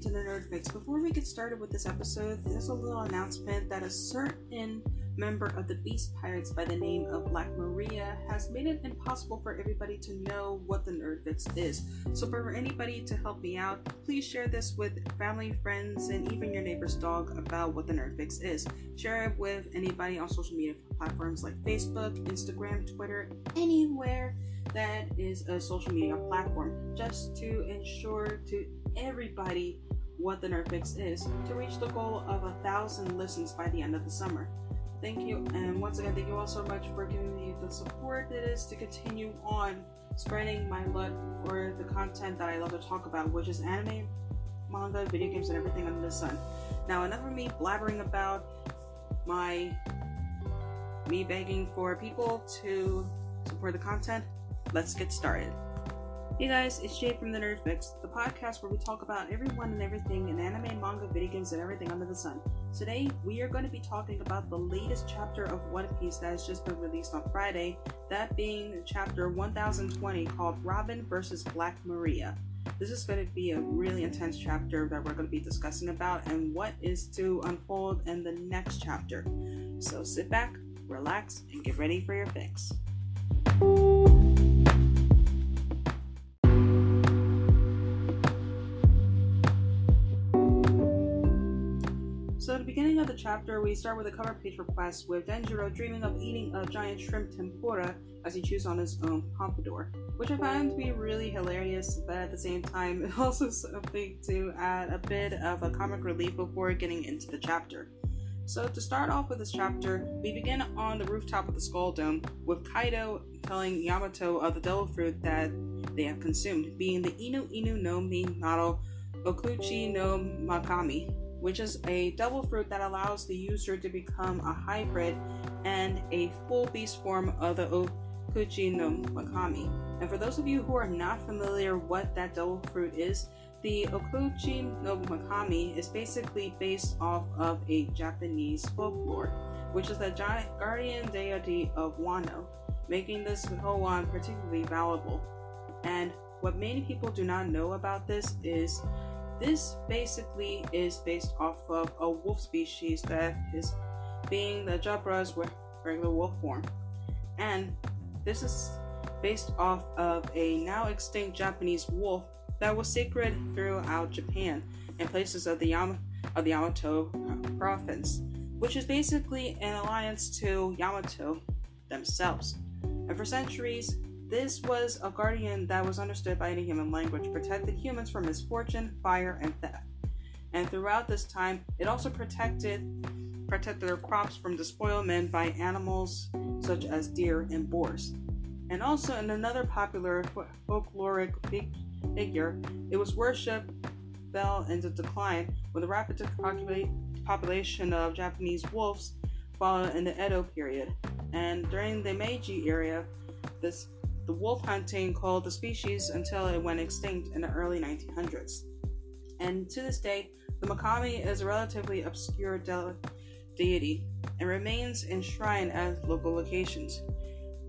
to the Nerd Fix. Before we get started with this episode, there's a little announcement that a certain member of the Beast Pirates by the name of Black Maria has made it impossible for everybody to know what the Nerd Fix is. So, for anybody to help me out, please share this with family, friends, and even your neighbor's dog about what the Nerd Fix is. Share it with anybody on social media platforms like Facebook, Instagram, Twitter, anywhere that is a social media platform, just to ensure to everybody what the Nerd Fix is to reach the goal of a thousand listens by the end of the summer. Thank you, and once again, thank you all so much for giving me the support it is to continue on spreading my love for the content that I love to talk about, which is anime, manga, video games, and everything under the sun. Now, enough of me blabbering about my me begging for people to support the content. Let's get started. Hey guys, it's Jay from the Nerd Fix, the podcast where we talk about everyone and everything in anime, manga, video games, and everything under the sun. Today, we are going to be talking about the latest chapter of One Piece that has just been released on Friday, that being chapter 1020 called Robin vs. Black Maria. This is going to be a really intense chapter that we're going to be discussing about and what is to unfold in the next chapter. So sit back, relax, and get ready for your fix. Beginning of the chapter, we start with a cover page request with Denjiro dreaming of eating a giant shrimp tempura as he chews on his own pompadour, which I find to be really hilarious, but at the same time, also something to add a bit of a comic relief before getting into the chapter. So, to start off with this chapter, we begin on the rooftop of the Skull Dome with Kaido telling Yamato of the devil fruit that they have consumed, being the Inu Inu no Mi Minato Okuchi no Makami, which is a devil fruit that allows the user to become a hybrid and a full beast form of the Okuchi no Makami. And for those of you who are not familiar what that devil fruit is, the Okuchi no Makami is basically based off of a Japanese folklore, which is the guardian deity of Wano, making this Zoan particularly valuable. And what many people do not know about this is this basically is based off of a wolf species that is being the Jabra's regular wolf form. And this is based off of a now extinct Japanese wolf that was sacred throughout Japan and places of the, Yam- of the Yamato uh, province, which is basically an alliance to Yamato themselves. And for centuries, this was a guardian that was understood by any human language, protected humans from misfortune, fire, and theft. And throughout this time, it also protected protected their crops from despoilment by animals such as deer and boars. And also in another popular folkloric figure, it was worshipped fell into decline with a rapid population of Japanese wolves followed in the Edo period. And during the Meiji era, this the wolf hunting called the species until it went extinct in the early 1900s. And to this day, the Makami is a relatively obscure de- deity and remains enshrined at local locations.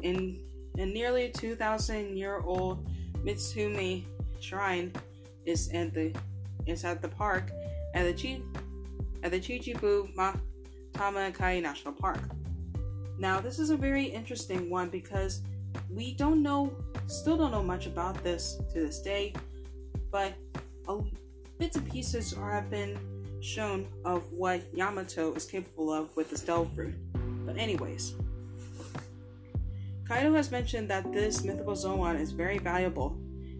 In a nearly 2,000 year old Mitsumi shrine is at the is at the park at the Chi at the Chichibu National Park. Now, this is a very interesting one because we don't know, still don't know much about this to this day, but bits and pieces have been shown of what Yamato is capable of with the devil fruit. But, anyways, Kaido has mentioned that this mythical Zoan is very valuable,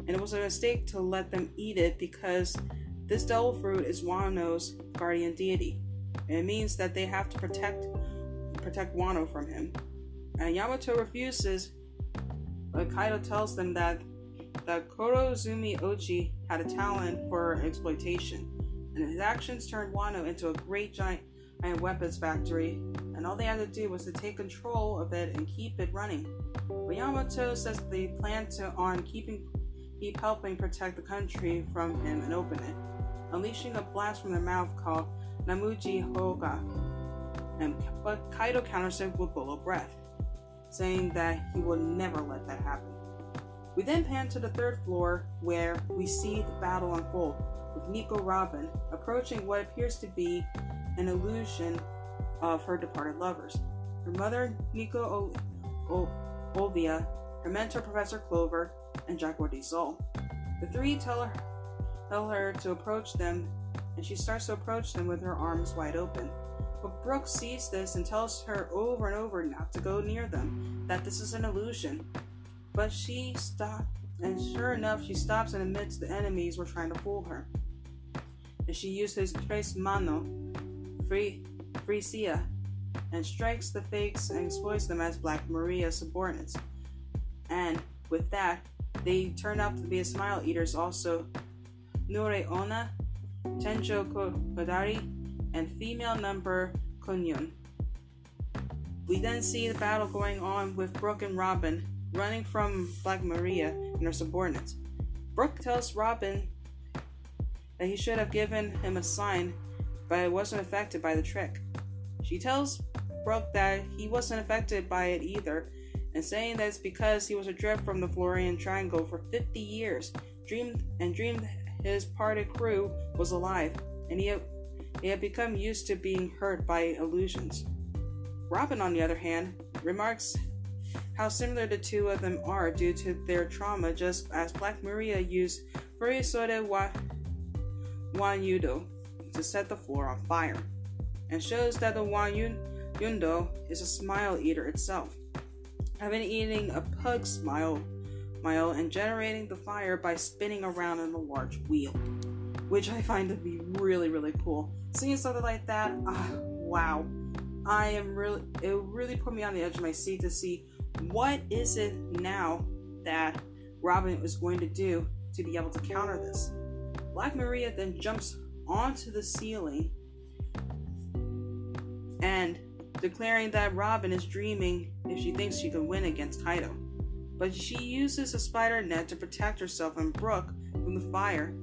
and it was a mistake to let them eat it because this devil fruit is Wano's guardian deity, and it means that they have to protect protect Wano from him. And Yamato refuses but Kaido tells them that that Kurozumi Orochi had a talent for exploitation, and his actions turned Wano into a great giant weapons factory, and all they had to do was to take control of it and keep it running. But Yamato says they plan to on keeping keep helping protect the country from him and open it, unleashing a blast from their mouth called Namuji Hyoga. And but Kaido counters it with Boro Breath saying that he will never let that happen. We then pan to the third floor where we see the battle unfold. with Nico Robin approaching what appears to be an illusion of her departed lovers. Her mother, Nico o- o- Olvia, her mentor, Professor Clover, and Jaguar Saul. The three tell her, tell her to approach them, and she starts to approach them with her arms wide open. But Brook sees this and tells her over and over not to go near them, that this is an illusion. But she stops, and sure enough, she stops and admits the enemies were trying to fool her. And she uses Tres Mano, Free, Frisia, and strikes the fakes and exploits them as Black Maria subordinates. And with that, they turn out to be a smile eaters also Nure Ona, Tenjo Kodari, and female number Kunyun. We then see the battle going on with Brook and Robin running from Black Maria and her subordinates. Brook tells Robin that he should have given him a sign, but it wasn't affected by the trick. She tells Brook that he wasn't affected by it either, and saying that it's because he was adrift from the Florian Triangle for 50 years, dreamed and dreamed his parted crew was alive, and he had, have become used to being hurt by illusions. Robin, on the other hand, remarks how similar the two of them are due to their trauma, just as Black Maria used Furisode wa- Wanyudo to set the floor on fire, and shows that the Wanyudo is a smile eater itself, having eating a pug smile, smile and generating the fire by spinning around in a large wheel, which I find to be really, really cool. Seeing something like that, ah, wow. I am really, it really put me on the edge of my seat to see what is it now that Robin is going to do to be able to counter this. Black Maria then jumps onto the ceiling and declaring that Robin is dreaming if she thinks she can win against Kaido. But she uses a spider net to protect herself and Brook from the fire,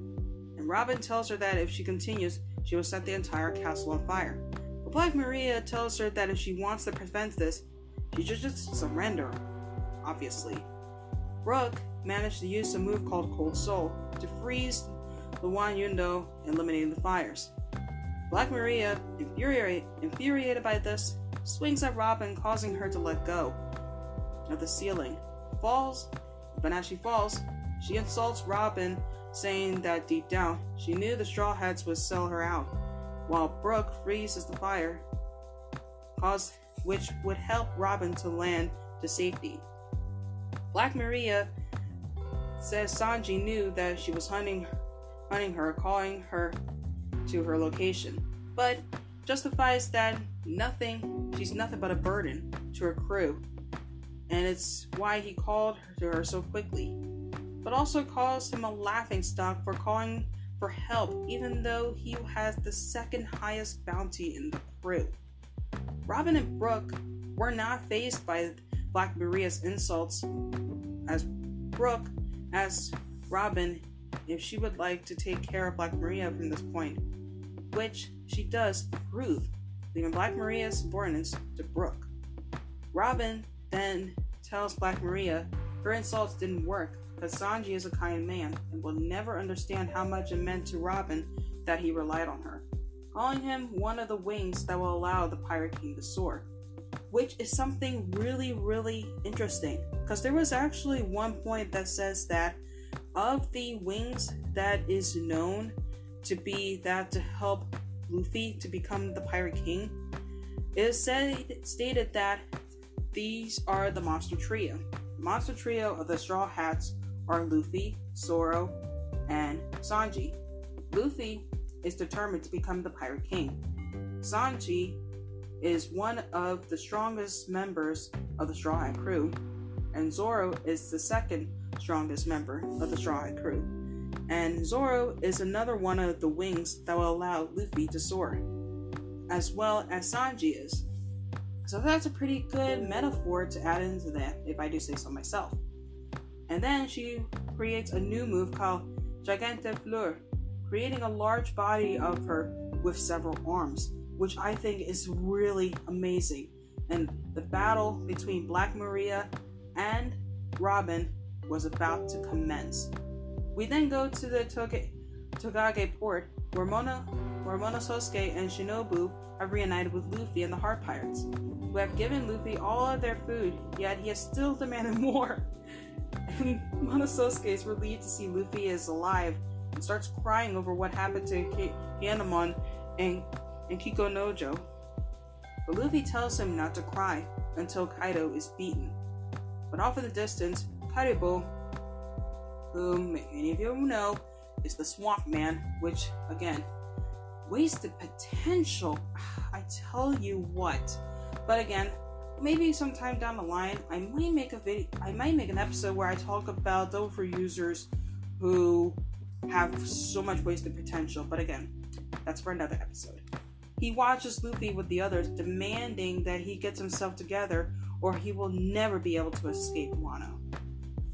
Robin tells her that if she continues, she will set the entire castle on fire. But Black Maria tells her that if she wants to prevent this, she should just surrender, obviously. Brook managed to use a move called Cold Soul to freeze the Wanyudo, eliminating the fires. Black Maria, infuriate, infuriated by this, swings at Robin, causing her to let go of the ceiling. Falls, but as she falls, she insults Robin, saying that deep down she knew the Straw Hats would sell her out, while Brook freezes the fire, cause which would help Robin to land to safety. Black Maria says Sanji knew that she was hunting hunting her, calling her to her location, but justifies that nothing she's nothing but a burden to her crew, and it's why he called to her so quickly. But also calls him a laughing stock for calling for help, even though he has the second highest bounty in the crew. Robin and Brook were not faced by Black Maria's insults, as Brook asked Robin if she would like to take care of Black Maria from this point, which she does prove, leaving Black Maria's subordinates to Brook. Robin then tells Black Maria her insults didn't work because Sanji is a kind man and will never understand how much it meant to Robin that he relied on her, calling him one of the wings that will allow the Pirate King to soar. Which is something really, really interesting because there was actually one point that says that of the wings that is known to be that to help Luffy to become the Pirate King, it is said, stated that these are the Monster Trio. The Monster Trio of the Straw Hats are Luffy, Zoro, and Sanji. Luffy is determined to become the Pirate King. Sanji is one of the strongest members of the Straw Hat crew, and Zoro is the second strongest member of the Straw Hat crew. And Zoro is another one of the wings that will allow Luffy to soar, as well as Sanji is. So that's a pretty good metaphor to add into that, if I do say so myself. And then she creates a new move called Gigante Fleur, creating a large body of her with several arms, which I think is really amazing. And the battle between Black Maria and Robin was about to commence. We then go to the Toge, Tokage Port, where Mona, where Momonosuke and Shinobu have reunited with Luffy and the Heart Pirates, who have given Luffy all of their food, yet he has still demanded more. And Momonosuke is relieved to see Luffy is alive and starts crying over what happened to K- and, and Kikunojo. But Luffy tells him not to cry until Kaido is beaten. But off in the distance, Kaido, whom many of you know, is the Swamp Man, which, again, wasted potential. I tell you what. But again, maybe sometime down the line, I might make a video. I might make an episode where I talk about Devil Fruit users who have so much wasted potential. But again, that's for another episode. He watches Luffy with the others, demanding that he gets himself together or he will never be able to escape Wano.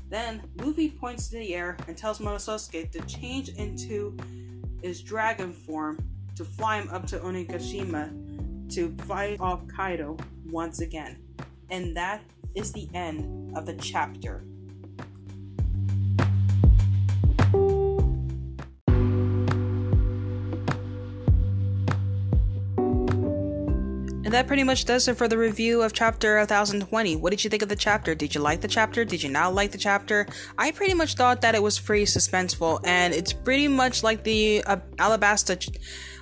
Then Luffy points to the air and tells Momonosuke to change into his dragon form to fly him up to Onigashima to fight off Kaido once again. And that is the end of the chapter. And that pretty much does it for the review of chapter 1020. What did you think of the chapter? Did you like the chapter? Did you not like the chapter? I pretty much thought that it was pretty suspenseful, and it's pretty much like the uh, Alabasta. Ch-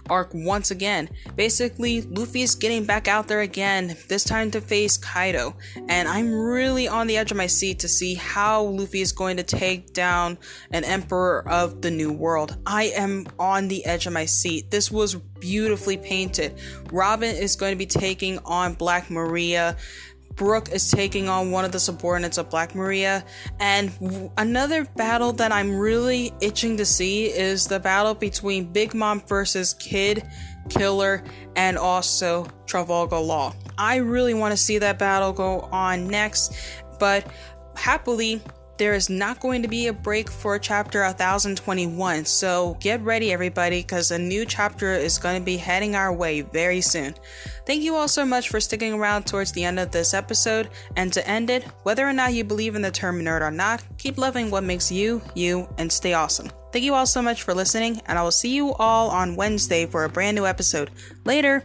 arc once again. Basically, Luffy's getting back out there again, this time to face Kaido. And I'm really on the edge of my seat to see how Luffy is going to take down an Emperor of the New World. I am on the edge of my seat. This was beautifully painted. Robin is going to be taking on Black Maria. Brook is taking on one of the subordinates of Black Maria. And w- another battle that I'm really itching to see is the battle between Big Mom versus Kid, Killer, and also Trafalgar Law. I really want to see that battle go on next, but happily, there is not going to be a break for chapter 1021. So get ready, everybody, because a new chapter is going to be heading our way very soon. Thank you all so much for sticking around towards the end of this episode. And to end it, whether or not you believe in the term nerd or not, keep loving what makes you, you, and stay awesome. Thank you all so much for listening, and I will see you all on Wednesday for a brand new episode. Later!